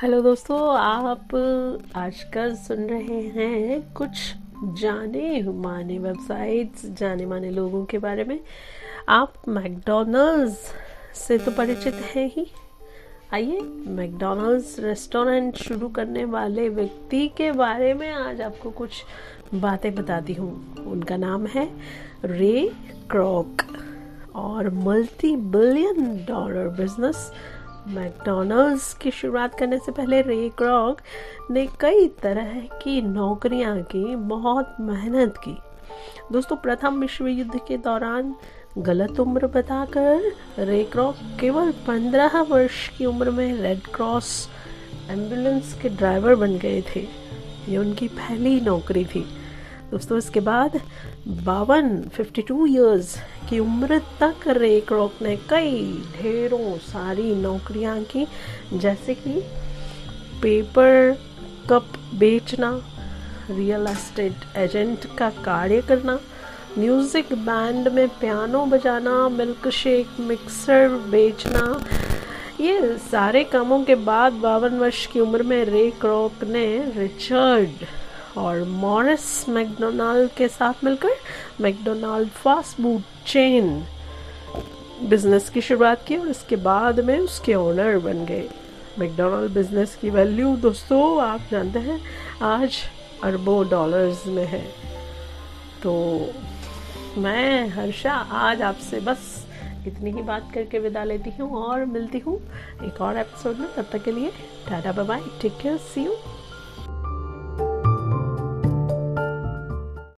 Hello दोस्तों, आप आजकल सुन रहे हैं कुछ जाने माने वेबसाइट्स, जाने माने लोगों के बारे में। आप मैकडोनल्ड्स से तो परिचित हैं ही। आइए, मैकडोनल्ड्स रेस्टोरेंट शुरू करने वाले व्यक्ति के बारे में आज आपको कुछ बातें बताती हूँ। उनका नाम है रे क्रॉक और multi billion dollar business McDonald's की शुरुआत करने से पहले रे क्रॉक ने कई तरह की नौकरियाँ की, बहुत मेहनत की। दोस्तों, प्रथम विश्व युद्ध के दौरान गलत उम्र बताकर रे क्रॉक केवल पंद्रह वर्ष की उम्र में रेड क्रॉस एंबुलेंस के ड्राइवर बन गए थे। ये उनकी पहली नौकरी थी। दोस्तों, इसके बाद बावन फिफ्टी टू ईयर्स की उम्र तक रे क्रॉक ने कई ढेरों सारी नौकरियाँ की, जैसे कि पेपर कप बेचना रियल एस्टेट एजेंट का कार्य करना म्यूज़िक बैंड में पियानो बजाना मिल्क शेक मिक्सर बेचना। ये सारे कामों के बाद बावन वर्ष की उम्र में रे क्रॉक ने रिचर्ड और मॉरिस मैकडोनाल्ड के साथ मिलकर McDonald fast food chain business की शुरुआत की और इसके बाद में उसके ओनर बन गए। मैकडोनाल्ड बिज़नेस की वैल्यू दोस्तों, आप जानते हैं, आज अरबों डॉलर्स में है। तो मैं हर्षा, आज आपसे बस इतनी ही बात करके विदा लेती हूँ और मिलती हूँ एक और एपिसोड में। तब तक के लिए tata bye take care see you